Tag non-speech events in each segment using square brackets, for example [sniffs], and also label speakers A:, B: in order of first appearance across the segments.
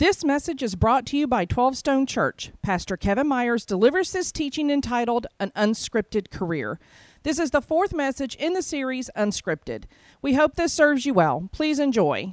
A: This message is brought to you by 12 Stone Church. Pastor Kevin Myers delivers this teaching entitled An Unscripted Career. This is the fourth message in the series Unscripted. We hope this serves you well. Please enjoy.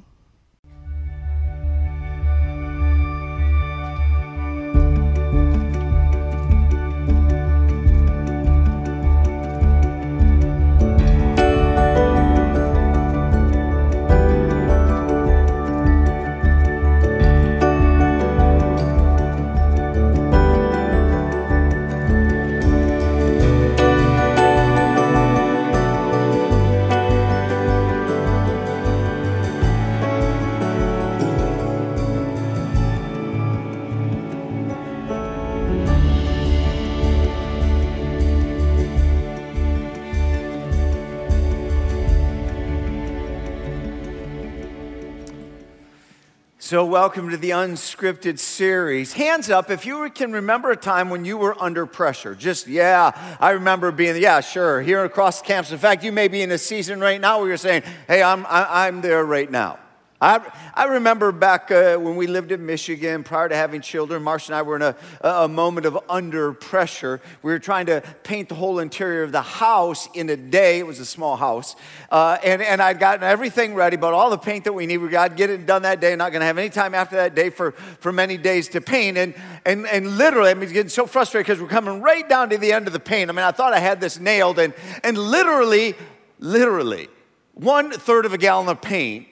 B: So, welcome to the unscripted series. Hands up if you can remember a time when you were under pressure. Just, yeah, I remember being, yeah, sure, here across the campus. In fact, you may be in a season right now where you're saying, hey, I'm, I'm there right now. I, I remember back uh, when we lived in Michigan prior to having children, Marcia and I were in a, a moment of under pressure. We were trying to paint the whole interior of the house in a day. It was a small house. Uh, and, and I'd gotten everything ready, but all the paint that we need, we got to get it done that day. Not going to have any time after that day for, for many days to paint. And, and, and literally, I mean, getting so frustrated because we're coming right down to the end of the paint. I mean, I thought I had this nailed. And, and literally, literally, one third of a gallon of paint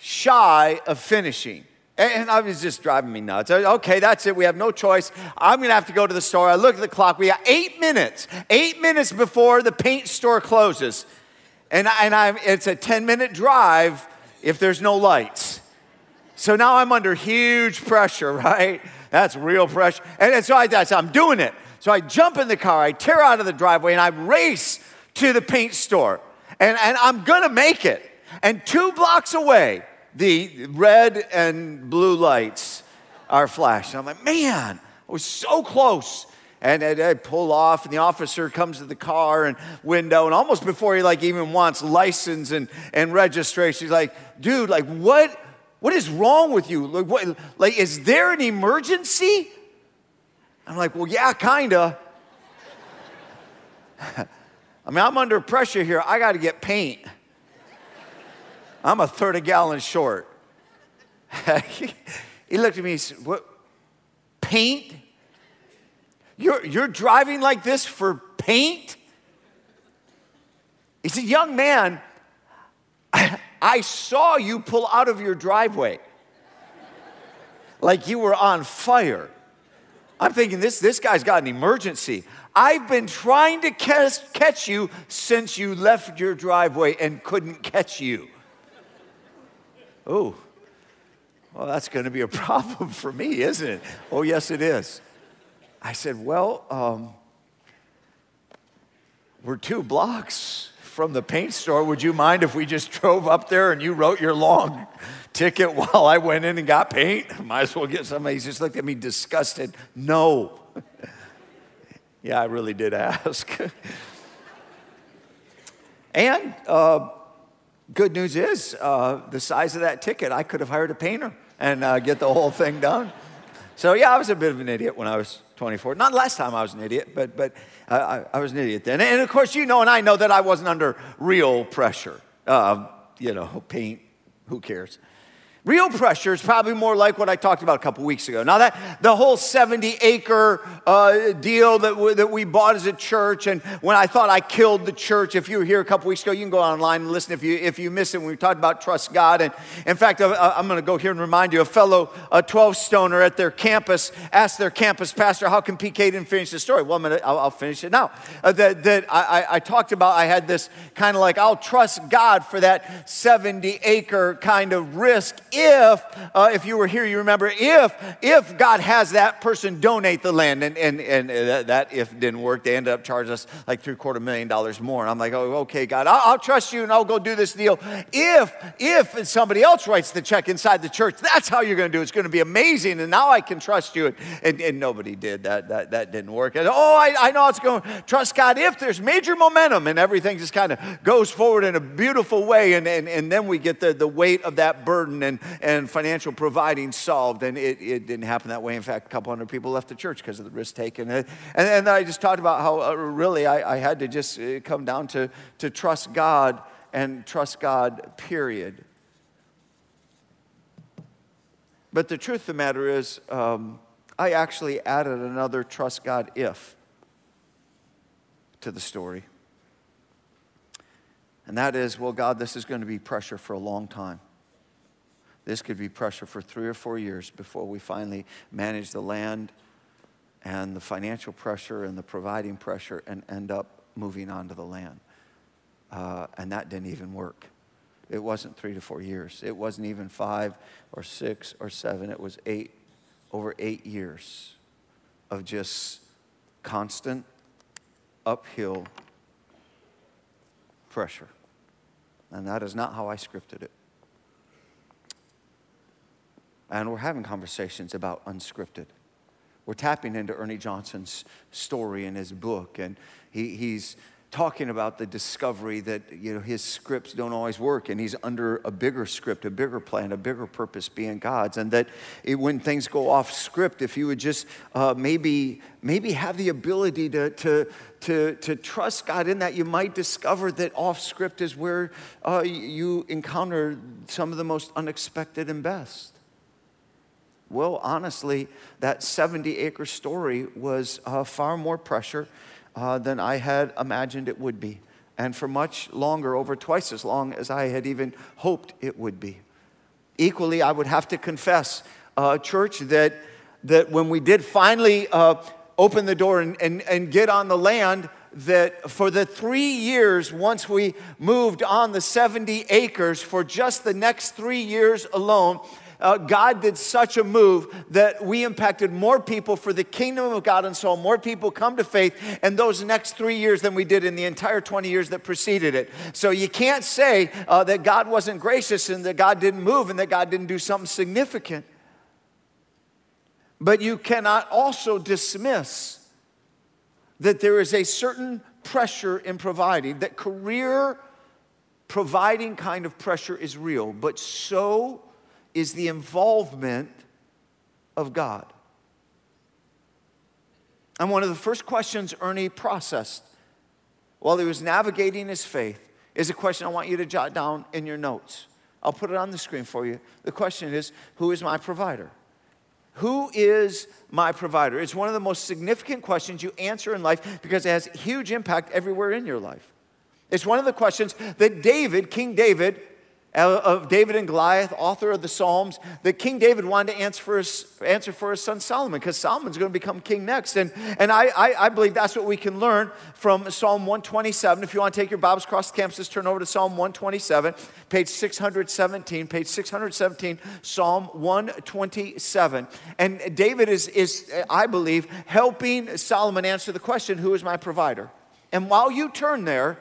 B: shy of finishing. And I was just driving me nuts. Okay, that's it. We have no choice. I'm going to have to go to the store. I look at the clock. We got eight minutes, eight minutes before the paint store closes. And, and I'm, it's a 10 minute drive if there's no lights. So now I'm under huge pressure, [laughs] right? That's real pressure. And, and so I, that's, I'm doing it. So I jump in the car, I tear out of the driveway, and I race to the paint store. And, and I'm going to make it. And two blocks away, the red and blue lights are flashing. I'm like, man, I was so close. And I pull off, and the officer comes to the car and window, and almost before he like even wants license and, and registration, he's like, dude, like what what is wrong with you? Like, what, like, is there an emergency? I'm like, well, yeah, kinda. [laughs] I mean, I'm under pressure here. I got to get paint. I'm a third a gallon short. [laughs] he looked at me and said, What? Paint? You're, you're driving like this for paint? He said, Young man, [laughs] I saw you pull out of your driveway like you were on fire. I'm thinking, this, this guy's got an emergency. I've been trying to catch, catch you since you left your driveway and couldn't catch you. Oh, well, that's going to be a [laughs] problem for me, isn't it? Oh, yes, it is. I said, Well, um, we're two blocks from the paint store. Would you mind if we just drove up there and you wrote your long ticket while I went in and got paint? [laughs] Might as well get somebody. He just looked at me disgusted. No. [laughs] yeah, I really did ask. and uh, good news is, uh, the size of that ticket, I could have hired a painter and uh, get the whole thing done. So, yeah, I was a bit of an idiot when I was 24. Not last time I was an idiot, but, but I, I, was an idiot then. And of course, you know, and I know that I wasn't under real pressure. Uh, you know, paint, who cares? Real pressure is probably more like what I talked about a couple weeks ago. Now, that the whole 70 acre uh, deal that we, that we bought as a church, and when I thought I killed the church, if you were here a couple weeks ago, you can go online and listen if you, if you missed it when we talked about trust God. And in fact, I, am going to go here and remind you a fellow 12 stoner at their campus asked their campus pastor, How can PK didn't finish the story? Well, i I'll, I'll finish it now. Uh, that that I, I talked about, I had this kind of like, I'll trust God for that 70 acre kind of risk if, uh, if you were here, you remember, if, if God has that person donate the land, and, and, and that, that if didn't work, they ended up charging us like three quarter million dollars more. And I'm like, oh, okay, God, I'll, I'll trust you and I'll go do this deal. If, if somebody else writes the check inside the church, that's how you're going to do it. It's going to be amazing. And now I can trust you. And, and, and nobody did. That, that, that didn't work. And, oh, I, I know it's going to trust God if there's major momentum and everything just kind of goes forward in a beautiful way. And, and, and then we get the, the weight of that burden and and, financial providing solved. And it, it didn't happen that way. In fact, a couple hundred people left the church because of the risk taken. And, and, and I just talked about how uh, really I, I had to just uh, come down to, to trust God and trust God, period. But the truth of the matter is, um, I actually added another trust God if to the story. And that is, well, God, this is going to be pressure for a long time. This could be pressure for three or four years before we finally manage the land and the financial pressure and the providing pressure and end up moving on to the land. Uh, and that didn't even work. It wasn't three to four years. It wasn't even five or six or seven. It was eight, over eight years of just constant uphill pressure. And that is not how I scripted it. And we're having conversations about unscripted. We're tapping into Ernie Johnson's story in his book, and he, he's talking about the discovery that you know his scripts don't always work and he's under a bigger script a bigger plan a bigger purpose being god's and that it, when things go off script if you would just uh, maybe maybe have the ability to, to, to, to trust god in that you might discover that off script is where uh, you encounter some of the most unexpected and best well honestly that 70 acre story was uh, far more pressure uh, than I had imagined it would be. And for much longer, over twice as long as I had even hoped it would be. Equally, I would have to confess, uh, church, that, that when we did finally uh, open the door and, and, and get on the land, that for the three years, once we moved on the 70 acres, for just the next three years alone, uh, God did such a move that we impacted more people for the kingdom of God and saw more people come to faith in those next three years than we did in the entire 20 years that preceded it. So you can't say uh, that God wasn't gracious and that God didn't move and that God didn't do something significant. But you cannot also dismiss that there is a certain pressure in providing, that career providing kind of pressure is real, but so is the involvement of God. And one of the first questions Ernie processed while he was navigating his faith is a question I want you to jot down in your notes. I'll put it on the screen for you. The question is Who is my provider? Who is my provider? It's one of the most significant questions you answer in life because it has huge impact everywhere in your life. It's one of the questions that David, King David, of David and Goliath, author of the Psalms, that King David wanted to answer for his, answer for his son Solomon, because Solomon's going to become king next. And, and I, I, I, believe that's what we can learn from Psalm 127. If you want to take your Bibles across the campus, turn over to Psalm 127, page 617, page 617, Psalm 127. And David is, is, I believe, helping Solomon answer the question, Who is my provider? And while you turn there,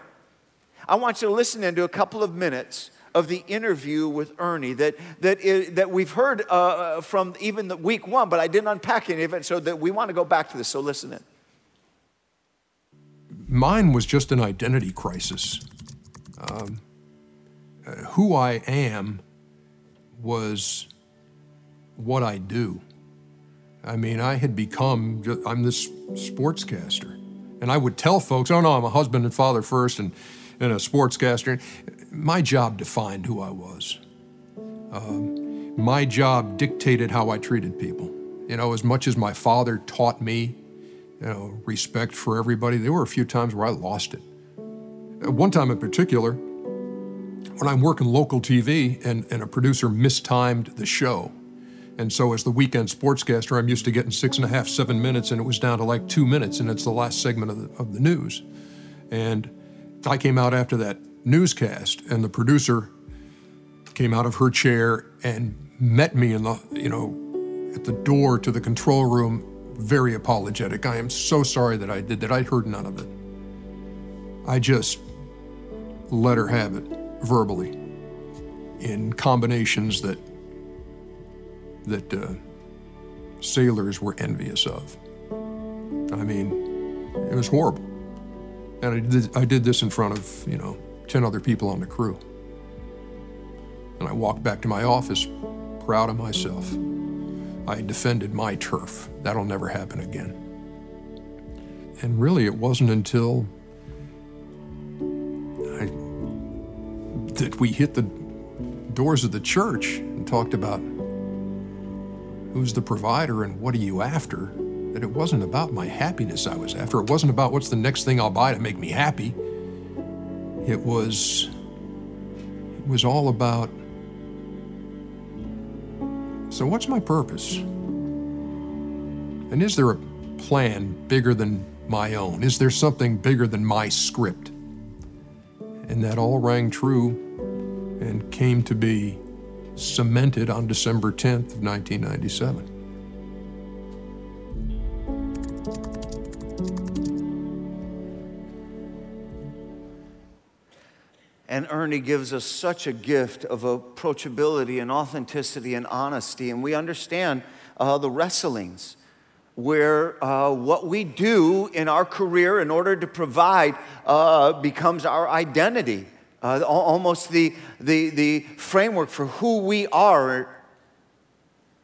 B: I want you to listen into a couple of minutes of the interview with Ernie that, that, is, that we've heard uh, from even the week one, but I didn't unpack any of it, so that we want to go back to this. So listen in.
C: Mine was just an identity crisis. Um, uh, who I am was what I do. I mean, I had become, I'm this sportscaster. And I would tell folks, oh no, I'm a husband and father first and, and a sportscaster my job defined who I was. Um, my job dictated how I treated people. You know, as much as my father taught me, you know, respect for everybody, there were a few times where I lost it. One time in particular, when I'm working local TV and, and a producer mistimed the show. And so, as the weekend sportscaster, I'm used to getting six and a half, seven minutes, and it was down to like two minutes, and it's the last segment of the, of the news. And I came out after that newscast, and the producer came out of her chair and met me in the, you know, at the door to the control room, very apologetic. I am so sorry that I did that. I heard none of it. I just let her have it verbally in combinations that that uh, sailors were envious of. I mean, it was horrible. And I did, I did this in front of, you know, 10 other people on the crew. And I walked back to my office proud of myself. I defended my turf. That'll never happen again. And really, it wasn't until I, that we hit the doors of the church and talked about who's the provider and what are you after that it wasn't about my happiness I was after. It wasn't about what's the next thing I'll buy to make me happy. It was it was all about so what's my purpose? And is there a plan bigger than my own? Is there something bigger than my script? And that all rang true and came to be cemented on December 10th of 1997.
B: And Ernie gives us such a gift of approachability and authenticity and honesty. And we understand uh, the wrestlings where uh, what we do in our career in order to provide uh, becomes our identity, uh, almost the, the, the framework for who we are.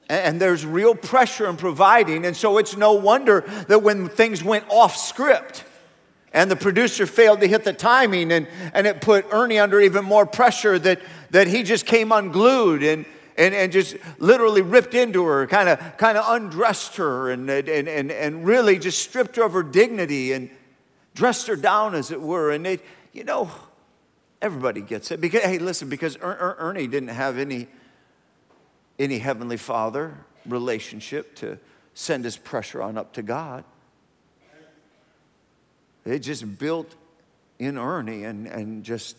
B: And there's real pressure in providing. And so it's no wonder that when things went off script, and the producer failed to hit the timing and, and it put ernie under even more pressure that, that he just came unglued and, and, and just literally ripped into her kind of kind of undressed her and, and, and, and really just stripped her of her dignity and dressed her down as it were. And it, you know everybody gets it. Because hey listen because er, er, ernie didn't have any any heavenly father relationship to send his pressure on up to god it just built in Ernie and, and just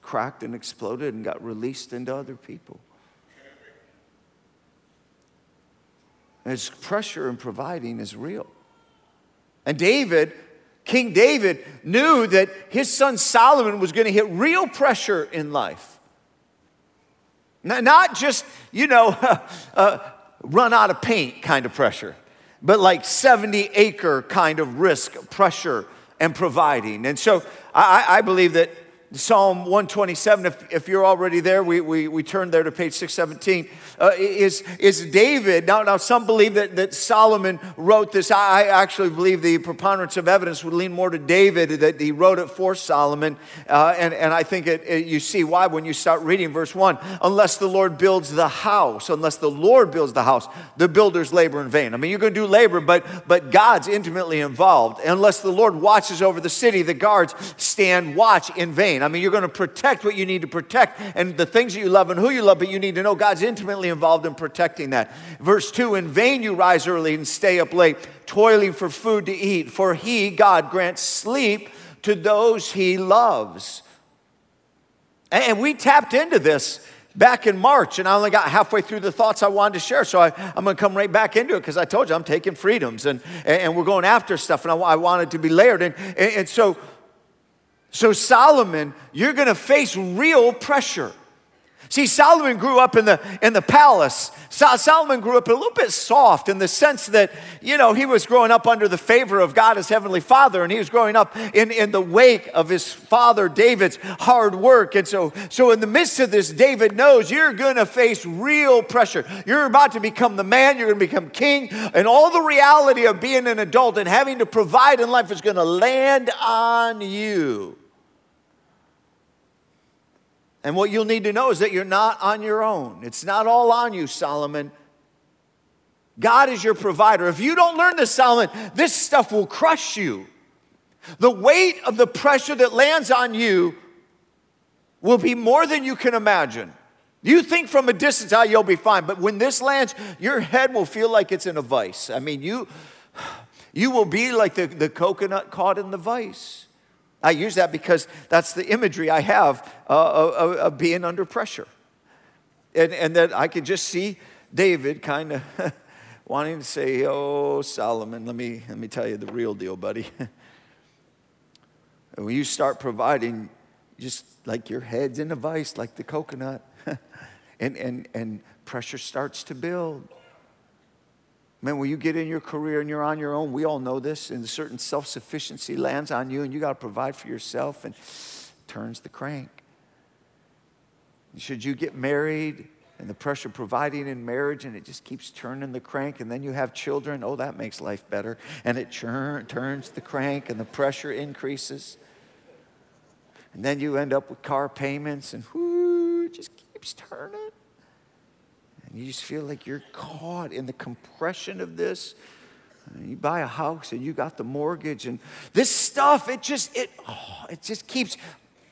B: cracked and exploded and got released into other people. His pressure in providing is real. And David, King David, knew that his son Solomon was going to hit real pressure in life. Not just, you know, [laughs] uh, run out of paint kind of pressure, but like 70 acre kind of risk pressure and providing. And so I, I believe that Psalm 127, if, if you're already there, we, we, we turn there to page 617, uh, is, is David. Now, now, some believe that, that Solomon wrote this. I, I actually believe the preponderance of evidence would lean more to David, that he wrote it for Solomon. Uh, and, and I think it, it, you see why when you start reading verse 1 unless the Lord builds the house, unless the Lord builds the house, the builders labor in vain. I mean, you're going to do labor, but, but God's intimately involved. Unless the Lord watches over the city, the guards stand watch in vain. I mean, you're going to protect what you need to protect and the things that you love and who you love, but you need to know God's intimately involved in protecting that. Verse 2 In vain you rise early and stay up late, toiling for food to eat, for He, God, grants sleep to those He loves. And we tapped into this back in March, and I only got halfway through the thoughts I wanted to share. So I, am going to come right back into it because I told you I'm taking freedoms and, and we're going after stuff, and I, I wanted to be layered. And, and so so, Solomon, you're to face real pressure. See, Solomon grew up in the, in the palace. So, Solomon grew up a little bit soft in the sense that, you know, he was growing up under the favor of God as Heavenly Father, and he was growing up in, in the wake of his father David's hard work. And so, so, in the midst of this, David knows you're going to face real pressure. You're about to become the man, you're going to become king, and all the reality of being an adult and having to provide in life is going to land on you. And what you'll need to know is that you're not on your own. It's not all on you, Solomon. God is your provider. If you don't learn this, Solomon, this stuff will crush you. The weight of the pressure that lands on you will be more than you can imagine. You think from a distance, how oh, you'll be fine, but when this lands, your head will feel like it's in a vice. I mean, you, [sighs] you will be like the, the coconut caught in the vice. I use that because that's the imagery I have uh, of, of, being under pressure. And, and that I can just see David kind of [laughs] wanting to say, Oh, Solomon, let me, let me tell you the real deal, buddy. [laughs] and when you start providing, just like your head's in a vice, like the coconut, [laughs] and, and, and pressure starts to build. Man, when you get in your career and you're on your own, we all know this, and a certain self sufficiency lands on you, and you got to provide for yourself and turns the crank. Should you get married and the pressure providing in marriage, and it just keeps turning the crank. And then you have children. Oh, that makes life better. And it churn, turns the crank, and the pressure increases. And then you end up with car payments, and whoo, it just keeps turning. And you just feel like you're caught in the compression of this. You buy a house and you got the mortgage and this stuff it just it oh, it just keeps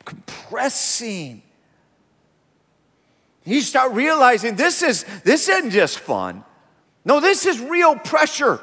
B: compressing you start realizing this is this isn't just fun. No, this is real pressure.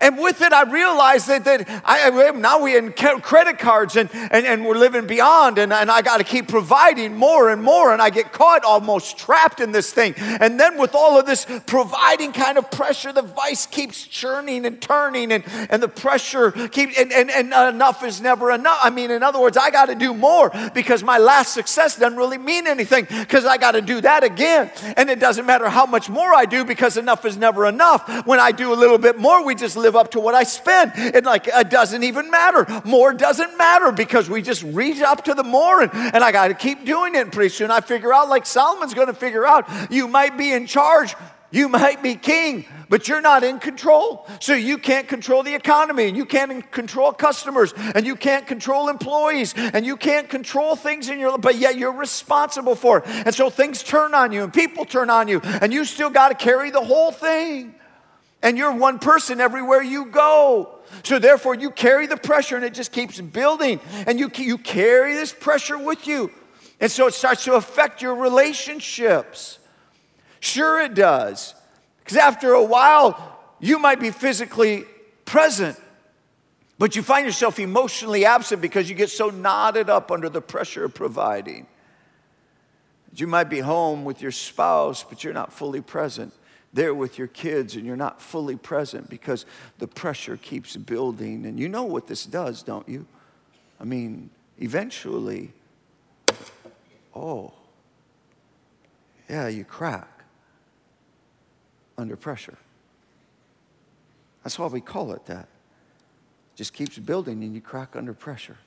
B: And with it, I realized that, that I, now we're in credit cards and, and, and we're living beyond, and, and I got to keep providing more and more, and I get caught almost trapped in this thing. And then, with all of this providing kind of pressure, the vice keeps churning and turning, and, and the pressure keeps, and, and, and enough is never enough. I mean, in other words, I got to do more because my last success doesn't really mean anything because I got to do that again. And it doesn't matter how much more I do because enough is never enough. When I do a little bit more, we just live up to what I spend. And like, it doesn't even matter. More doesn't matter because we just reach up to the more and, and I got to keep doing it. And pretty soon I figure out, like Solomon's going to figure out, you might be in charge. You might be king, but you're not in control. So you can't control the economy, and you can't control customers, and you can't control employees, and you can't control things in your life, but yet you're responsible for it. And so things turn on you, and people turn on you, and you still got to carry the whole thing and you're one person everywhere you go. So therefore, you carry the pressure and it just keeps building, and you, you carry this pressure with you. And so it starts to affect your relationships. Sure, it does. Because after a while, you might be physically present, but you find yourself emotionally absent because you get so knotted up under the pressure of providing. You might be home with your spouse, but you're not fully present there with your kids and you're not fully present because the pressure keeps building. And you know what this does, don't you? I mean, eventually, oh, yeah, you crack under pressure. That's why we call it that. Just keeps building and you crack under pressure.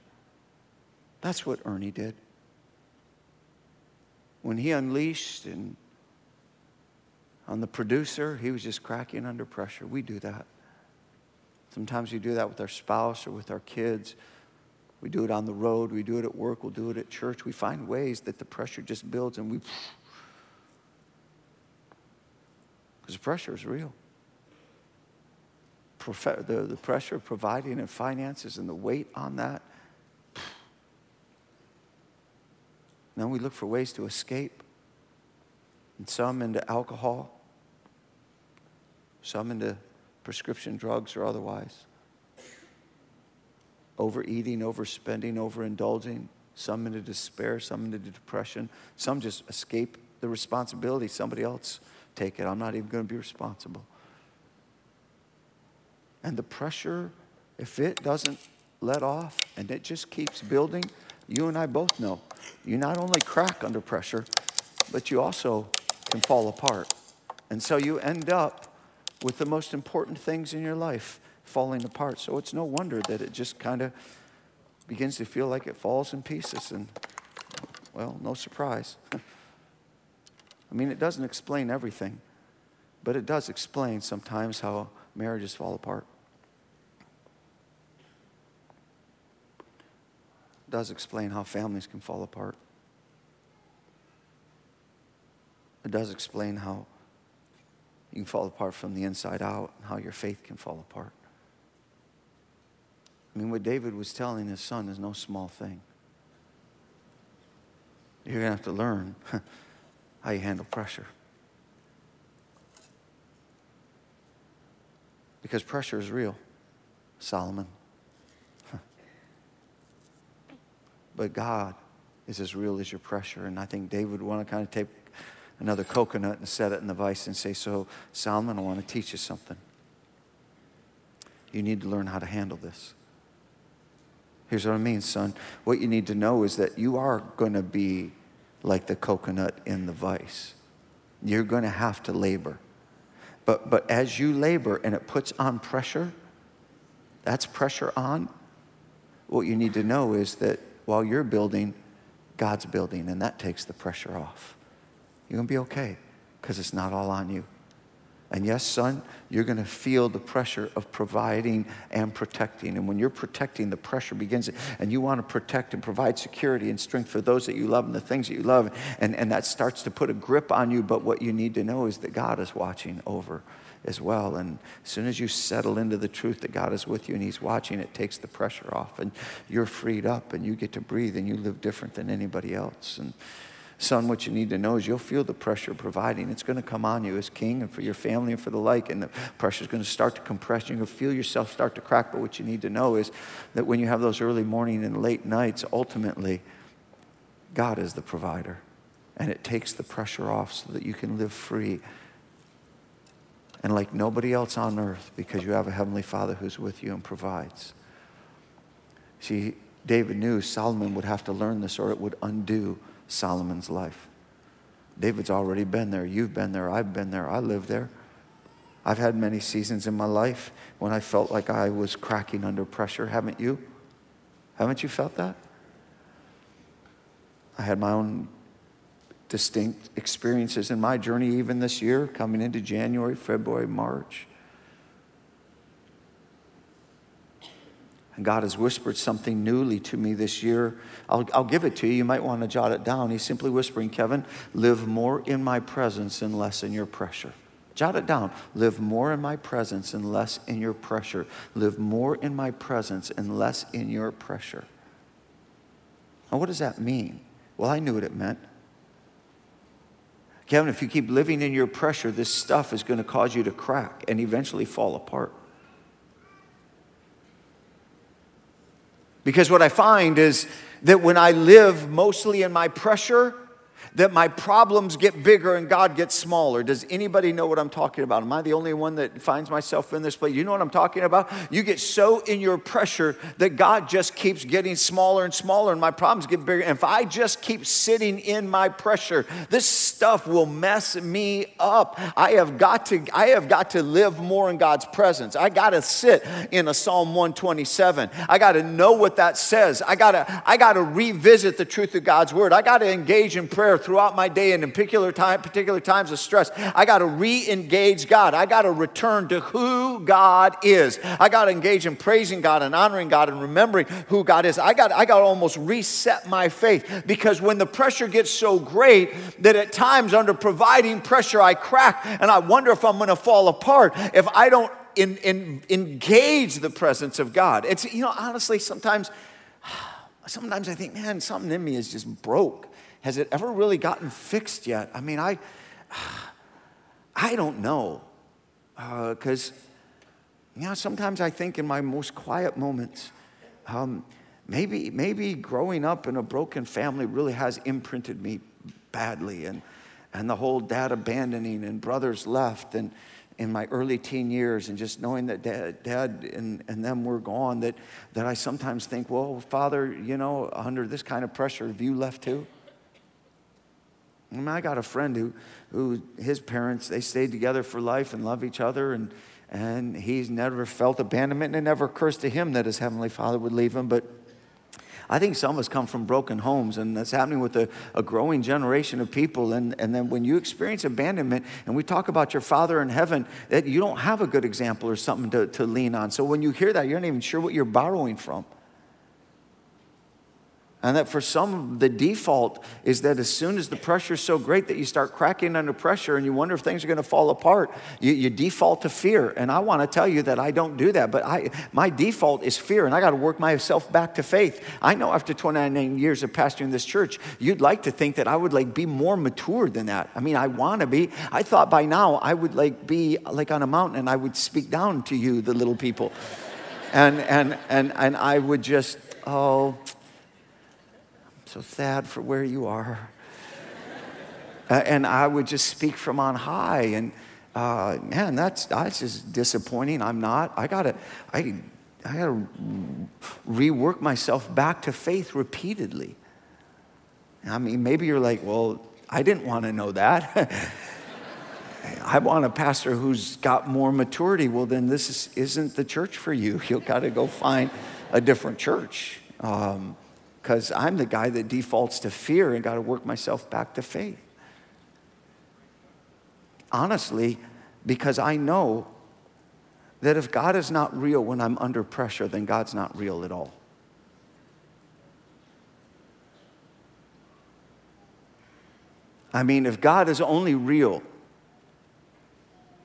B: That's what Ernie did. When he unleashed and on the producer, he was just cracking under pressure. We do that. Sometimes we do that with our spouse or with our kids. We do it on the road. We do it at work. We'll do it at church. We find ways that the pressure just builds and we. [sniffs] Because the pressure is real. The, the pressure of providing and finances and the weight on that. [sniffs] Then we look for ways to escape. And some into alcohol, some into prescription drugs or otherwise. Overeating, overspending, overindulging, some into despair, some into depression, some just escape the responsibility. Somebody else take it. I'm not even going to be responsible. And the pressure, if it doesn't let off and it just keeps building, you and I both know you not only crack under pressure, but you also can fall apart. And so you end up with the most important things in your life falling apart. So it's no wonder that it just kind of begins to feel like it falls in pieces. And, well, no surprise. [laughs] I mean, it doesn't explain everything, but it does explain sometimes how marriages fall apart. It does explain how families can fall apart. It does explain how you can fall apart from the inside out, and how your faith can fall apart. I mean, what David was telling his son is no small thing. You're going to have to learn [laughs] how you handle pressure. Because pressure is real, Solomon. [laughs] but God is as real as your pressure. And I think David would want to kind of take another coconut and set it in the vise and say, So, Solomon, I want to teach you something. You need to learn how to handle this. Here's what I mean, son. What you need to know is that you are going to be like the coconut in the vise. You're going to have to labor. But, but as you labor and it puts on pressure, that's pressure on. What you need to know is that while you're building, God's building, and that takes the pressure off. You're going to be okay. because it's not all on you. And yes, son, you're going to feel the pressure of providing and protecting. And when you're protecting, the pressure begins, and you want to protect and provide security and strength for those that you love and the things that you love. And, and that starts to put a grip on you. But what you need to know is that God is watching over as well. And as soon as you settle into the truth that God is with you and He's watching, it takes the pressure off, and you're freed up, and you get to breathe, and you live different than anybody else. And Son, what you need to know is you'll feel the pressure providing. It's going to come on you as king and for your family and for the like, and the pressure is going to start to compress. You're going to feel yourself start to crack. But what you need to know is that when you have those early morning and late nights, ultimately, God is the provider. And it takes the pressure off so that you can live free and like nobody else on earth because you have a Heavenly Father who's with you and provides. See, David knew Solomon would have to learn this or it would undo Solomon's life. David's already been there. You've been there. I've been there. I live there. I've had many seasons in my life when I felt like I was cracking under pressure. Haven't you? Haven't you felt that? I had my own distinct experiences in my journey, even this year, coming into January, February, March. And God has whispered something newly to me this year. I'll, I'll give it to you. You might want to jot it down. He's simply whispering, Kevin, live more in my presence and less in your pressure. Jot it down. Live more in my presence and less in your pressure. Live more in my presence and less in your pressure. Now, what does that mean? Well, I knew what it meant. Kevin, if you keep living in your pressure, this stuff is going to cause you to crack and eventually fall apart. Because what I find is that when I live mostly in my pressure, that my problems get bigger and God gets smaller. Does anybody know what I'm talking about? Am I the only one that finds myself in this place? You know what I'm talking about? You get so in your pressure that God just keeps getting smaller and smaller and my problems get bigger. And if I just keep sitting in my pressure, this stuff will mess me up. I have got to I have got to live more in God's presence. I got to sit in a Psalm 127. I got to know what that says. I got to I got to revisit the truth of God's word. I got to engage in prayer throughout my day and in particular, time, particular times of stress, I got to re engage God. I got to return to who God is. I got to engage in praising God and honoring God and remembering who God is. I got, I got to almost reset my faith because when the pressure gets so great that at times under providing pressure I crack and I wonder if I'm going to fall apart if I don't in, in, engage the presence of God. It's, you know, honestly, sometimes, [sighs] sometimes I think, man, something in me is just broke. Has it ever really gotten fixed yet? I mean, I, [sighs] I don't know. Because, uh, you know, sometimes I think in my most quiet moments, um, maybe, maybe growing up in a broken family really has imprinted me badly. And, and the whole dad abandoning and brothers left and in my early teen years and just knowing that dad, dad and, and them were gone that, that i sometimes think well father you know under this kind of pressure have you left too I mean, I got a friend who, who his parents, they stayed together for life and love each other, and, and he's never felt abandonment, and it never occurs to him that his Heavenly Father would leave him. But I think some of us come from broken homes, and that's happening with a, a, growing generation of people. And, and then when you experience abandonment, and we talk about your Father in heaven, that you don't have a good example or something to, to lean on. So when you hear that, you're not even sure what you're borrowing from. And that for some, the default is that as soon as the pressure is so great that you start cracking under pressure and you wonder if things are going to fall apart, you, you default to fear. And I want to tell you that I don't do that, but I, my default is fear, and I got to work myself back to faith. I know after 29 years of pastoring this church, you'd like to think that I would like be more mature than that. I mean, I want to be. I thought by now I would like be like on a mountain and I would speak down to you, the little people. and, and, and, and I would just, oh, so sad for where you are. [laughs] uh, and I would just speak from on high. And uh, man, that's, that's just disappointing. I'm not. I gotta, I, I gotta rework myself back to faith repeatedly. I mean, maybe you're like, well, I didn't want to know that. [laughs] I want a pastor who's got more maturity. Well, then this is, not the church for you. [laughs] You've got to go find a different church. Um, because I'm the guy that defaults to fear and got to work myself back to faith. honestly, because I know that if God is not real when I'm under pressure, then God's not real at all. I mean, if God is only real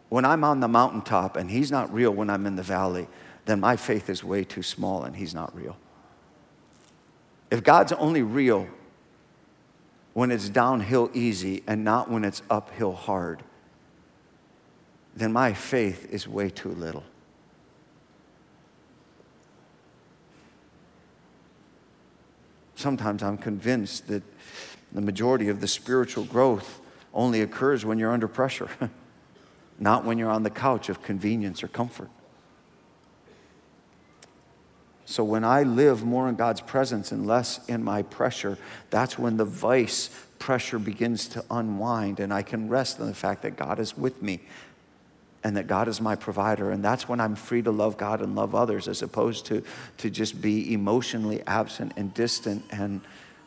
B: when I'm on the mountaintop and He's not real when I'm in the valley, then my faith is way too small and He's not real. If God's only real when it's downhill easy and not when it's uphill hard, then my faith is way too little. Sometimes I'm convinced that the majority of the spiritual growth only occurs when you're under pressure, [laughs] not when you're on the couch of convenience or comfort. So when I live more in God's presence and less in my pressure, that's when the vice pressure begins to unwind and I can rest in the fact that God is with me and that God is my provider. And that's when I'm free to love God and love others as opposed to, to just be emotionally absent and distant and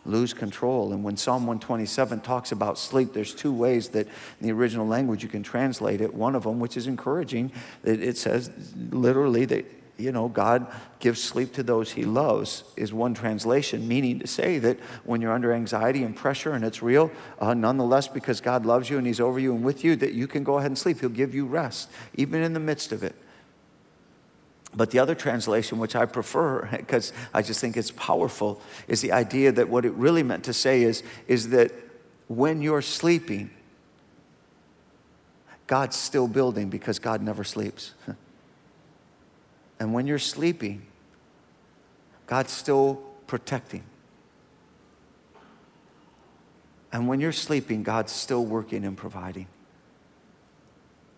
B: lose control. And when Psalm 127 talks about sleep, there's two ways that in the original language you can translate it. One of them, which is encouraging, that it says literally that you know, God gives sleep to those he loves, is one translation, meaning to say that when you're under anxiety and pressure and it's real, uh, nonetheless, because God loves you and he's over you and with you, that you can go ahead and sleep. He'll give you rest, even in the midst of it. But the other translation, which I prefer [laughs] because I just think it's powerful, is the idea that what it really meant to say is, is that when you're sleeping, God's still building because God never sleeps. [laughs] and when you're sleeping, God's still protecting. And when you're sleeping, God's still working and providing.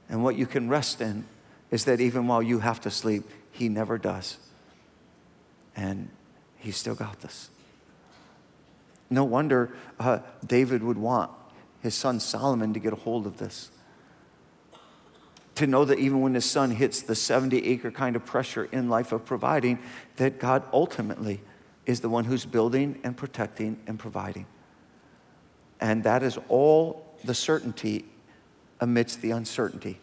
B: And what you can rest in is that even while you have to sleep, he never does. And he still got this. No wonder uh, David would want his son Solomon to get a hold of this. To know that even when his son hits the 70 acre kind of pressure in life of providing, that God ultimately is the one who's building and protecting and providing. And that is all the certainty amidst the uncertainty.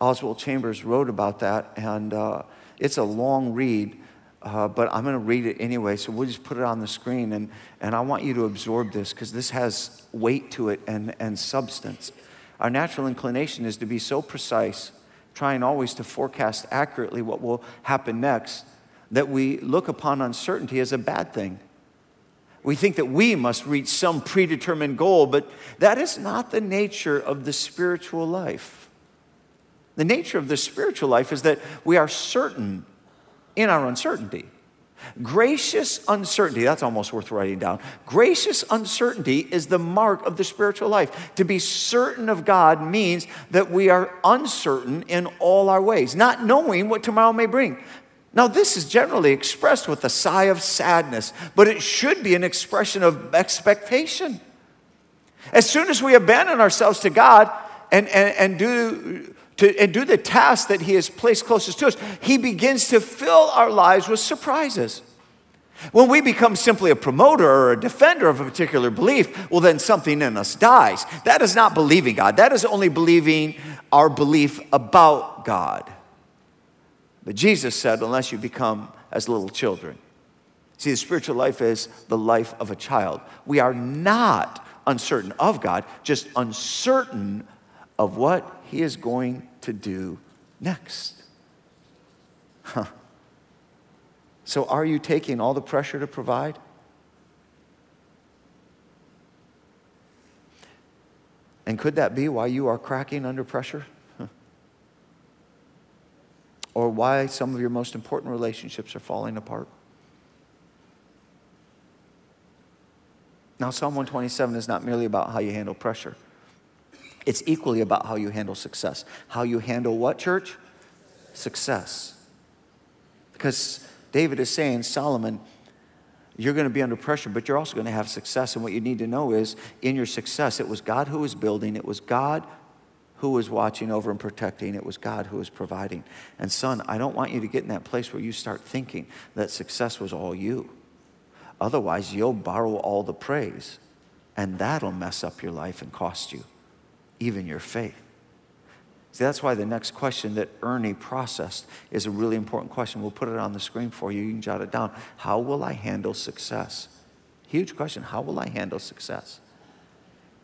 B: Oswald Chambers wrote about that, and uh, it's a long read, uh, but I'm going to read it anyway, so we'll just put it on the screen, and, and I want you to absorb this because this has weight to it and, and substance. Our natural inclination is to be so precise, trying always to forecast accurately what will happen next, that we look upon uncertainty as a bad thing. We think that we must reach some predetermined goal, but that is not the nature of the spiritual life. The nature of the spiritual life is that we are certain in our uncertainty. Gracious uncertainty, that's almost worth writing down. Gracious uncertainty is the mark of the spiritual life. To be certain of God means that we are uncertain in all our ways, not knowing what tomorrow may bring. Now, this is generally expressed with a sigh of sadness, but it should be an expression of expectation. As soon as we abandon ourselves to God and, and, and do to, and do the task that He has placed closest to us, He begins to fill our lives with surprises. When we become simply a promoter or a defender of a particular belief, well, then something in us dies. That is not believing God, that is only believing our belief about God. But Jesus said, unless you become as little children. See, the spiritual life is the life of a child. We are not uncertain of God, just uncertain of what He is going to do next. Huh. So, are you taking all the pressure to provide? And could that be why you are cracking under pressure? Or why some of your most important relationships are falling apart? Now, Psalm 127 is not merely about how you handle pressure. It's equally about how you handle success. How you handle what, church? Success. Because David is saying, Solomon, you're going to be under pressure, but you're also going to have success. And what you need to know is in your success, it was God who was building, it was God who was watching over and protecting, it was God who was providing. And son, I don't want you to get in that place where you start thinking that success was all you. Otherwise, you'll borrow all the praise, and that'll mess up your life and cost you. Even your faith. See, that's why the next question that Ernie processed is a really important question. We'll put it on the screen for you. You can jot it down. How will I handle success? Huge question. How will I handle success?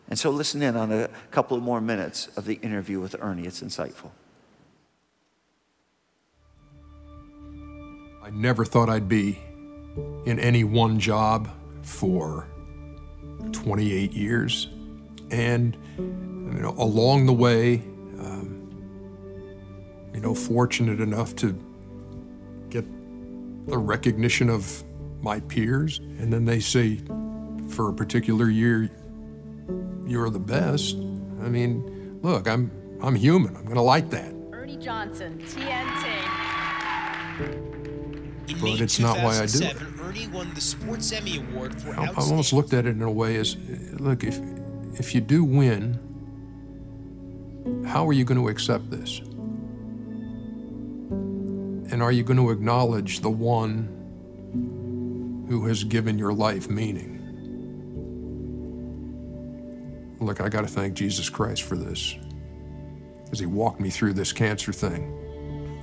B: And so listen in on a couple more minutes of the interview with Ernie. It's insightful.
C: I never thought I'd be in any one job for 28 years. And you know, along the way, um, you know, fortunate enough to get the recognition of my peers. And then they say, for a particular year, you're the best. I mean, look, I'm I'm human. I'm going to like that.
D: Ernie Johnson, TNT.
E: In
C: But
E: May
C: it's not why I do it.
E: Ernie won the Sports Emmy Award for
C: I, I almost looked at it in a way as, look, if if you do win, how are you going to accept this? And are you going to acknowledge the one who has given your life meaning? Look, I got to thank Jesus Christ for this. Because he walked me through this cancer thing.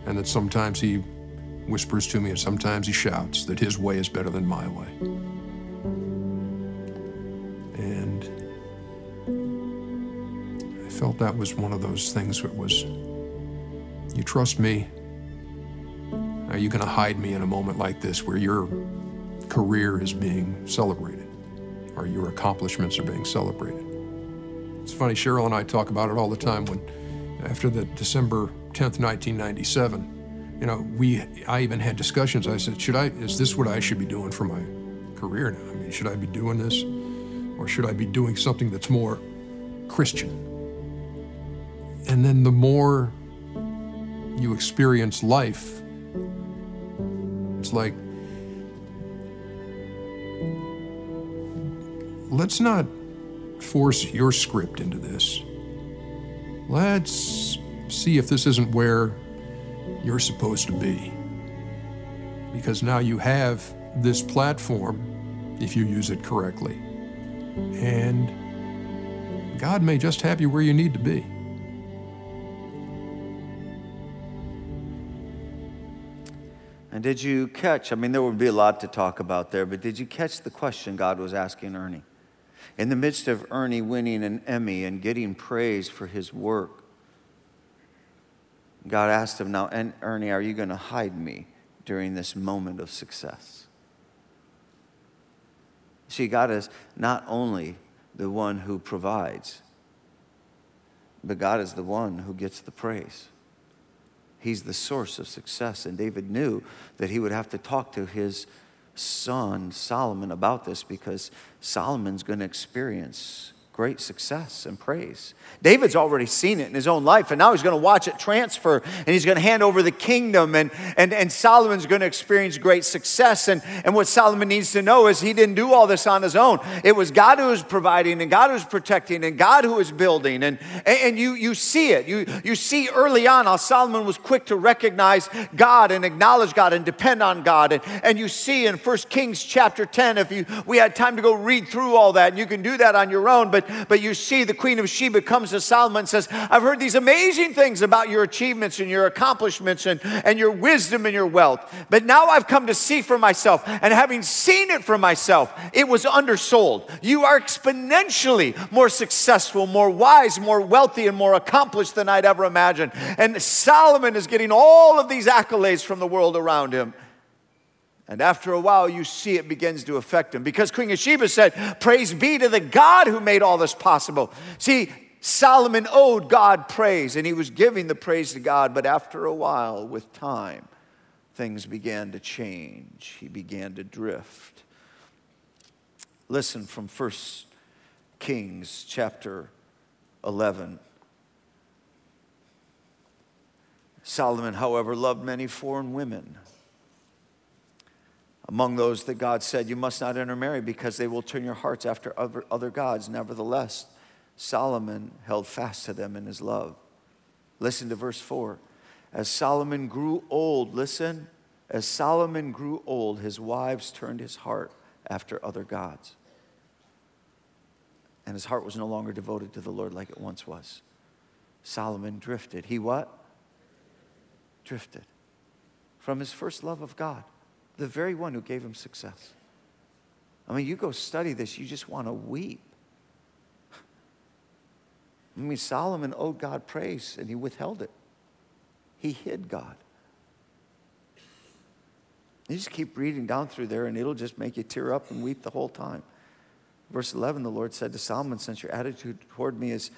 C: And that sometimes he whispers to me and sometimes he shouts that his way is better than my way. Felt that was one of those things that was, you trust me? Are you going to hide me in a moment like this where your career is being celebrated or your accomplishments are being celebrated? It's funny, Cheryl and I talk about it all the time when, after the December 10th, 1997, you know, we, I even had discussions. I said, should I, is this what I should be doing for my career now? I mean, should I be doing this or should I be doing something that's more Christian? And then the more you experience life, it's like, let's not force your script into this. Let's see if this isn't where you're supposed to be. Because now you have this platform if you use it correctly. And God may just have you where you need to be.
B: And did you catch? I mean, there would be a lot to talk about there, but did you catch the question God was asking Ernie? In the midst of Ernie winning an Emmy and getting praise for his work, God asked him, Now, Ernie, are you going to hide me during this moment of success? See, God is not only the one who provides, but God is the one who gets the praise. He's the source of success. And David knew that he would have to talk to his son, Solomon, about this because Solomon's going to experience great success and praise. David's already seen it in his own life, and now he's going to watch it transfer, and he's going to hand over the kingdom, and, and, and Solomon's going to experience great success. And, and what Solomon needs to know is he didn't do all this on his own. It was God who was providing, and God who was protecting, and God who was building. And, and you, you see it. You, you see early on how Solomon was quick to recognize God and acknowledge God and depend on God. And, and you see in 1 Kings chapter 10, if you, we had time to go read through all that, and you can do that on your own, but but, you see the Queen of Sheba comes to Solomon and says, I've heard these amazing things about your achievements and your accomplishments and, and your wisdom and your wealth. But now I've come to see for myself. And having seen it for myself, it was undersold. You are exponentially more successful, more wise, more wealthy, and more accomplished than I'd ever imagined. And Solomon is getting all of these accolades from the world around him. And after a while, you see it begins to affect him because Queen of Sheba said, Praise be to the God who made all this possible. See, Solomon owed God praise and he was giving the praise to God, but after a while, with time, things began to change. He began to drift. Listen from 1 Kings chapter 11. Solomon, however, loved many foreign women. Among those that God said, You must not intermarry because they will turn your hearts after other, other gods. Nevertheless, Solomon held fast to them in his love. Listen to verse 4. As Solomon grew old, listen, as Solomon grew old, his wives turned his heart after other gods. And his heart was no longer devoted to the Lord like it once was. Solomon drifted. He what? Drifted from his first love of God, the very one who gave him success. I mean, you go study this, you just want to weep. I mean, Solomon owed God praise and he withheld it. He hid God. You just keep reading down through there and it'll just make you tear up and weep the whole time. Verse 11, the Lord said to Solomon, Since your attitude toward me is,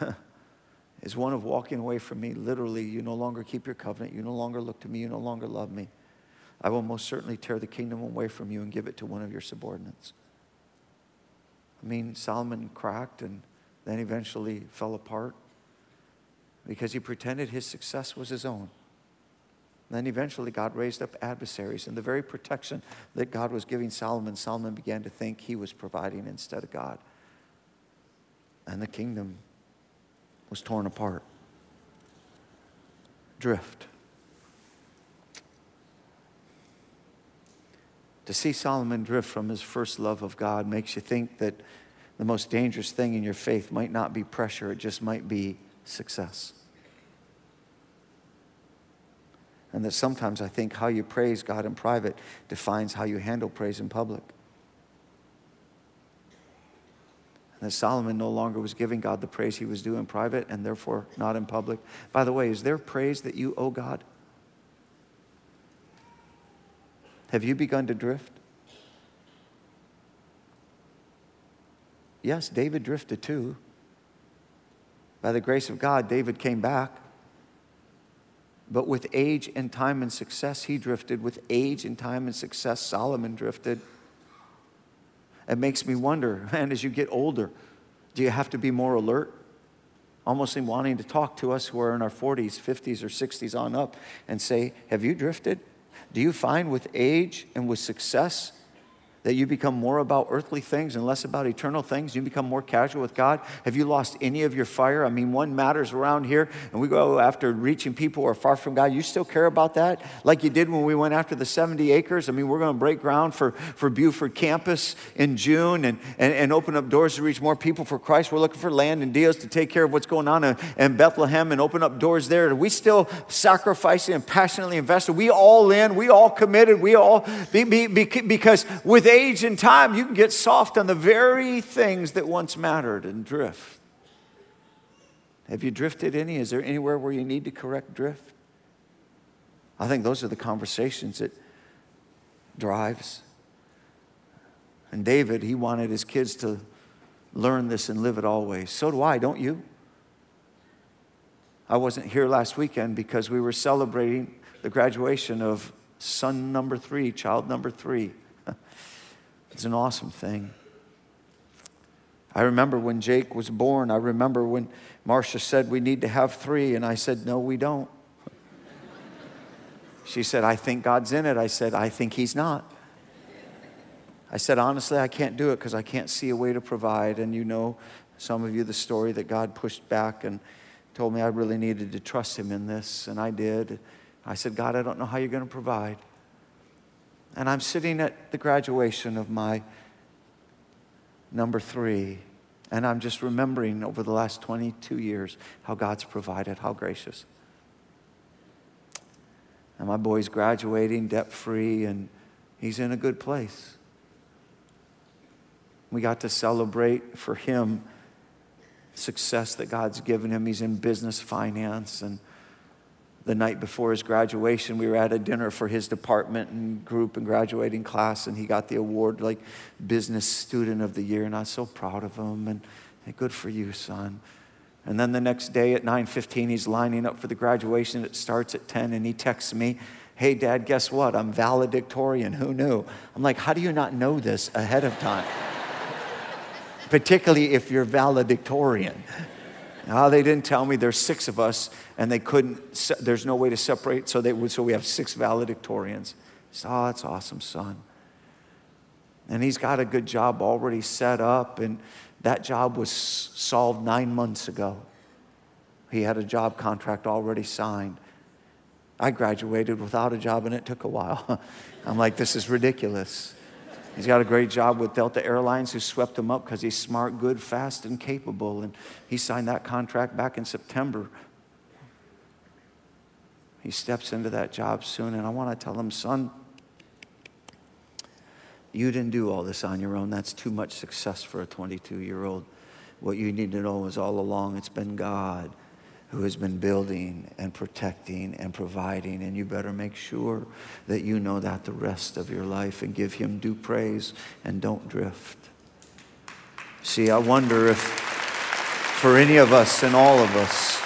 B: [laughs] is one of walking away from me, literally, you no longer keep your covenant, you no longer look to me, you no longer love me, I will most certainly tear the kingdom away from you and give it to one of your subordinates. I mean, Solomon cracked and then eventually fell apart because he pretended his success was his own. Then eventually, God raised up adversaries, and the very protection that God was giving Solomon, Solomon began to think he was providing instead of God. And the kingdom was torn apart. Drift. To see Solomon drift from his first love of God makes you think that the most dangerous thing in your faith might not be pressure, it just might be success. And that sometimes I think how you praise God in private defines how you handle praise in public. And that Solomon no longer was giving God the praise he was due in private and therefore not in public. By the way, is there praise that you owe God? Have you begun to drift? Yes, David drifted too. By the grace of God, David came back. But with age and time and success, he drifted. With age and time and success, Solomon drifted. It makes me wonder, [laughs] man, as you get older, do you have to be more alert? Almost in wanting to talk to us who are in our 40s, 50s, or 60s on up and say, Have you drifted? Do you find with age and with success that you become more about earthly things and less about eternal things? You become more casual with God? Have you lost any of your fire? I mean, one matters around here, and we go after reaching people who are far from God. You still care about that like you did when we went after the 70 acres? I mean, we're going to break ground for, for Buford campus in June and, and, and open up doors to reach more people for Christ. We're looking for land and deals to take care of what's going on in, in Bethlehem and open up doors there. Are we still sacrificing and passionately invested? We all in, we all committed, we all, be, be, be, because with age and time, you can get soft on the very things that once mattered and drift. Have you drifted any? Is there anywhere where you need to correct drift? I think those are the conversations that drives. And David, he wanted his kids to learn this and live it always. So do I, don't you? I wasn't here last weekend because we were celebrating the graduation of son number three, child number three. [laughs] It's an awesome thing. I remember when Jake was born, I remember when Marcia said, We need to have three. And I said, No, we don't. She said, I think God's in it. I said, I think He's not. I said, Honestly, I can't do it because I can't see a way to provide. And you know, some of you, the story that God pushed back and told me I really needed to trust Him in this. And I did. I said, God, I don't know how you're going to provide. And I'm sitting at the graduation of my number three, and I'm just remembering over the last 22 years how God's provided, how gracious. And my boy's graduating debt free, and he's in a good place. We got to celebrate for him success that God's given him. He's in business finance and the night before his graduation, we were at a dinner for his department and group and graduating class, and he got the award like Business Student of the Year, and I was so proud of him. And hey, good for you, son. And then the next day at 9:15, he's lining up for the graduation. It starts at 10, and he texts me, "Hey, Dad, guess what? I'm valedictorian. Who knew?" I'm like, "How do you not know this ahead of time?" [laughs] Particularly if you're valedictorian. Now, they didn't tell me there's six of us and they couldn't, there's no way to separate, so, they would, so we have six valedictorians. So, oh, that's awesome, son. And he's got a good job already set up, and that job was solved nine months ago. He had a job contract already signed. I graduated without a job, and it took a while. [laughs] I'm like, this is ridiculous. He's got a great job with Delta Airlines, who swept him up because he's smart, good, fast, and capable. And he signed that contract back in September. He steps into that job soon, and I want to tell him, son, you didn't do all this on your own. That's too much success for a 22 year old. What you need to know is all along it's been God who has been building and protecting and providing. And you better make sure that you know that the rest of your life and give Him due praise and don't drift. See, I wonder if for any of us and all of us,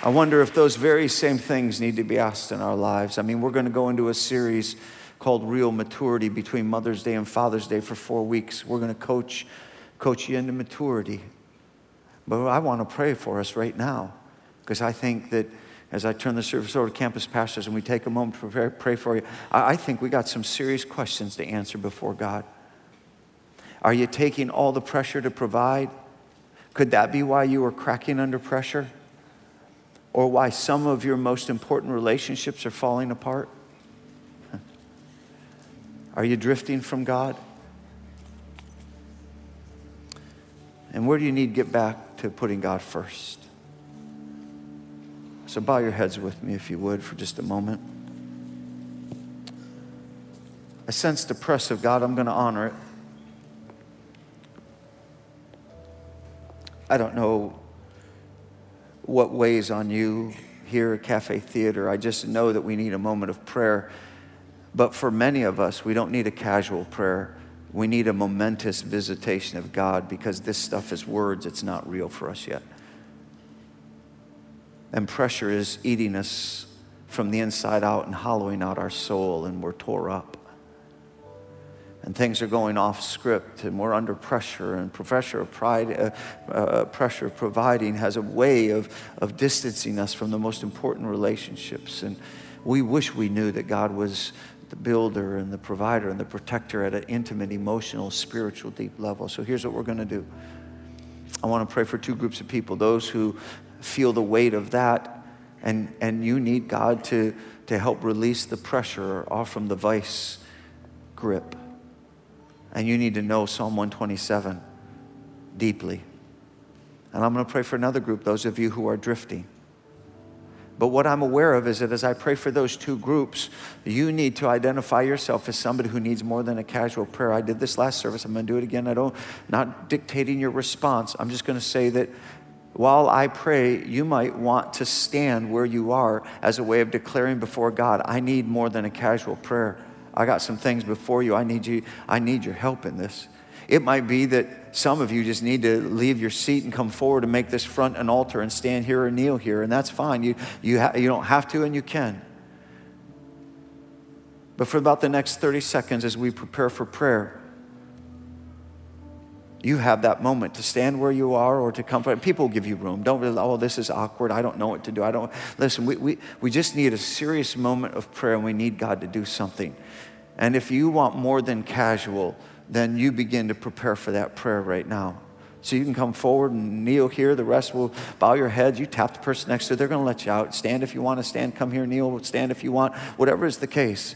B: I wonder if those very same things need to be asked in our lives. I mean, we're going to go into a series called Real Maturity between Mother's Day and Father's Day for four weeks. We're going to coach, coach you into maturity. But I want to pray for us right now because I think that as I turn the service over to campus pastors and we take a moment to prepare, pray for you, I, I think we got some serious questions to answer before God. Are you taking all the pressure to provide? Could that be why you are cracking under pressure? Or why some of your most important relationships are falling apart? [laughs] Are you drifting from God? And where do you need to get back to putting God first? So bow your heads with me, if you would, for just a moment. I sense the press of God. I'm going to honor it. I don't know what weighs on you here at Cafe Theater. I just know that we need a moment of prayer. But for many of us, we don't need a casual prayer. We need a momentous visitation of God because this stuff is words, it's not real for us yet. And pressure is eating us from the inside out and hollowing out our soul, and we're tore up. And things are going off script, and we're under pressure. And pressure of pride, uh, uh, pressure providing has a way of, of distancing us from the most important relationships. And we wish we knew that God was the builder and the provider and the protector at an intimate, emotional, spiritual, deep level. So here's what we're going to do I want to pray for two groups of people those who feel the weight of that, and, and you need God to, to help release the pressure off from the vice grip. And you need to know Psalm 127 deeply. And I'm going to pray for another group, those of you who are drifting. But what I'm aware of is that as I pray for those two groups, you need to identify yourself as somebody who needs more than a casual prayer. I did this last service. I'm going to do it again. I don't not dictating your response. I'm just going to say that while I pray, you might want to stand where you are as a way of declaring before God, I need more than a casual prayer. I got some things before you. I need you I need your help in this. It might be that some of you just need to leave your seat and come forward and make this front an altar and stand here or kneel here, and that's fine. You, you, ha- you don't have to, and you can. But for about the next 30 seconds as we prepare for prayer, you have that moment to stand where you are or to come. People will give you room. Don't really, oh, this is awkward. I don't know what to do. I don't. Listen, we, we, we just need a serious moment of prayer and we need God to do something. And if you want more than casual, then you begin to prepare for that prayer right now. So you can come forward and kneel here. The rest will bow your heads. You tap the person next to you. They're going to let you out. Stand if you want to stand. Come here, kneel. Stand if you want. Whatever is the case.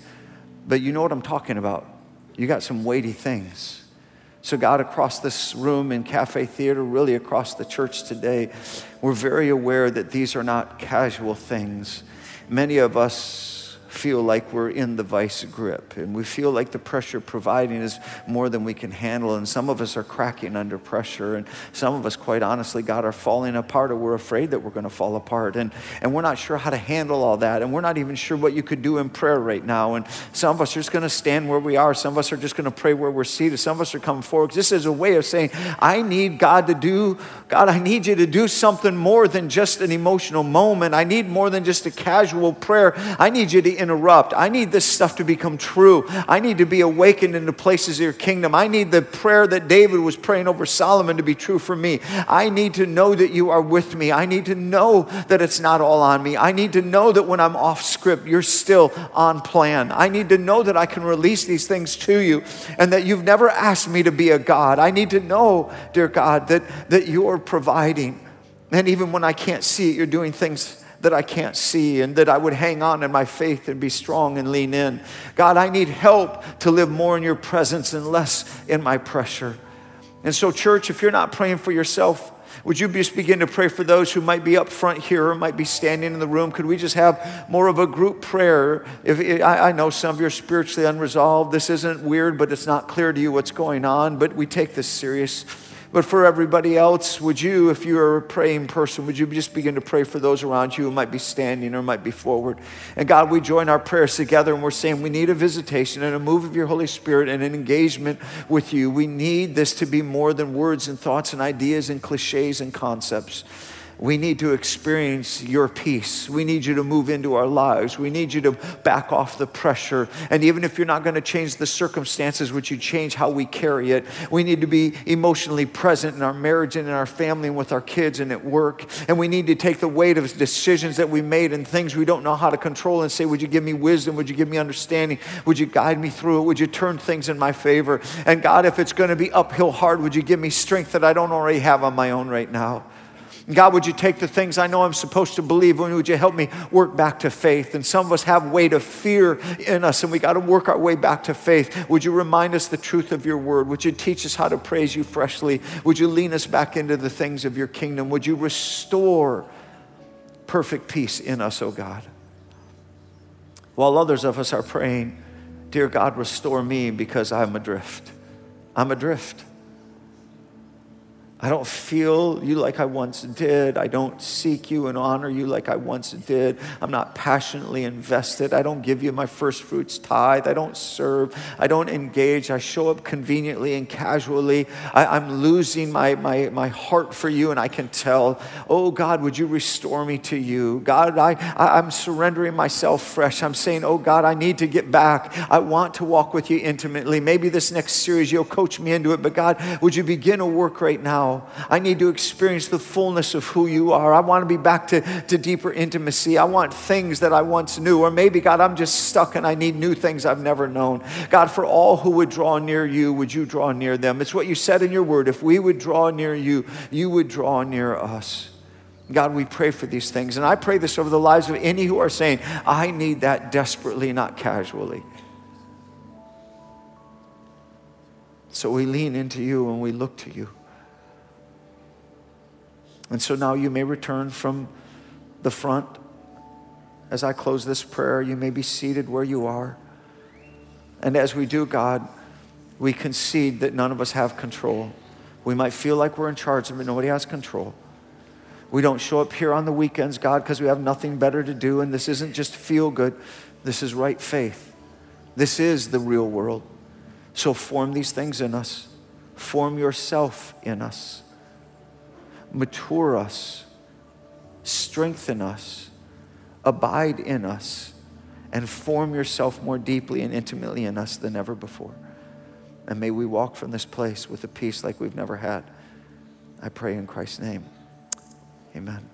B: But you know what I'm talking about. You got some weighty things. So, God, across this room in Cafe Theater, really across the church today, we're very aware that these are not casual things. Many of us feel like we're in the vice grip and we feel like the pressure providing is more than we can handle and some of us are cracking under pressure and some of us quite honestly god are falling apart or we're afraid that we're going to fall apart and, and we're not sure how to handle all that and we're not even sure what you could do in prayer right now and some of us are just going to stand where we are some of us are just going to pray where we're seated some of us are coming forward this is a way of saying i need god to do god i need you to do something more than just an emotional moment i need more than just a casual prayer i need you to interrupt. I need this stuff to become true. I need to be awakened into places of your kingdom. I need the prayer that David was praying over Solomon to be true for me. I need to know that you are with me. I need to know that it's not all on me. I need to know that when I'm off script, you're still on plan. I need to know that I can release these things to you and that you've never asked me to be a God. I need to know, dear God, that, that you're providing. And even when I can't see it, you're doing things that I can't see and that I would hang on in my faith and be strong and lean in. God, I need help to live more in your presence and less in my pressure. And so, church, if you're not praying for yourself, would you just begin to pray for those who might be up front here or might be standing in the room? Could we just have more of a group prayer? If I, I know some of you are spiritually unresolved. This isn't weird, but it's not clear to you what's going on. But we take this serious. But for everybody else, would you, if you're a praying person, would you just begin to pray for those around you who might be standing or might be forward? And God, we join our prayers together and we're saying we need a visitation and a move of your Holy Spirit and an engagement with you. We need this to be more than words and thoughts and ideas and cliches and concepts. We need to experience your peace. We need you to move into our lives. We need you to back off the pressure. And even if you're not going to change the circumstances, would you change how we carry it? We need to be emotionally present in our marriage and in our family and with our kids and at work. And we need to take the weight of decisions that we made and things we don't know how to control and say, Would you give me wisdom? Would you give me understanding? Would you guide me through it? Would you turn things in my favor? And God, if it's going to be uphill hard, would you give me strength that I don't already have on my own right now? God, would you take the things I know I'm supposed to believe and would you help me work back to faith? And some of us have weight of fear in us and we got to work our way back to faith. Would you remind us the truth of your word? Would you teach us how to praise you freshly? Would you lean us back into the things of your kingdom? Would you restore perfect peace in us, oh God? While others of us are praying, Dear God, restore me because I'm adrift. I'm adrift. I don't feel you like I once did. I don't seek you and honor you like I once did. I'm not passionately invested. I don't give you my first fruits tithe. I don't serve. I don't engage. I show up conveniently and casually. I, am losing my, my, my heart for you, and I can tell, oh God, would you restore me to you? God, I, I, I'm surrendering myself fresh. I'm saying, oh God, I need to get back. I want to walk with you intimately. Maybe this next series you'll coach me into it, but God, would you begin a work right I need to experience the fullness of who you are. I want to be back to, to deeper intimacy. I want things that I once knew. Or maybe, God, I'm just stuck and I need new things I've never known. God, for all who would draw near you, would you draw near them? It's what you said in your word. If we would draw near you, you would draw near us. God, we pray for these things. And I pray this over the lives of any who are saying, I need that desperately, not casually. So we lean into you and we look to you. And so now you may return from the front. As I close this prayer, you may be seated where you are. And as we do, God, we concede that none of us have control. We might feel like we're in charge, but nobody has control. We don't show up here on the weekends, God, because we have nothing better to do. And this isn't just feel good, this is right faith. This is the real world. So form these things in us, form yourself in us mature us, strengthen us, abide in us, and form yourself more deeply and intimately in us than ever before. And may we walk from this place with a peace like we've never had. I pray in Christ's name. Amen.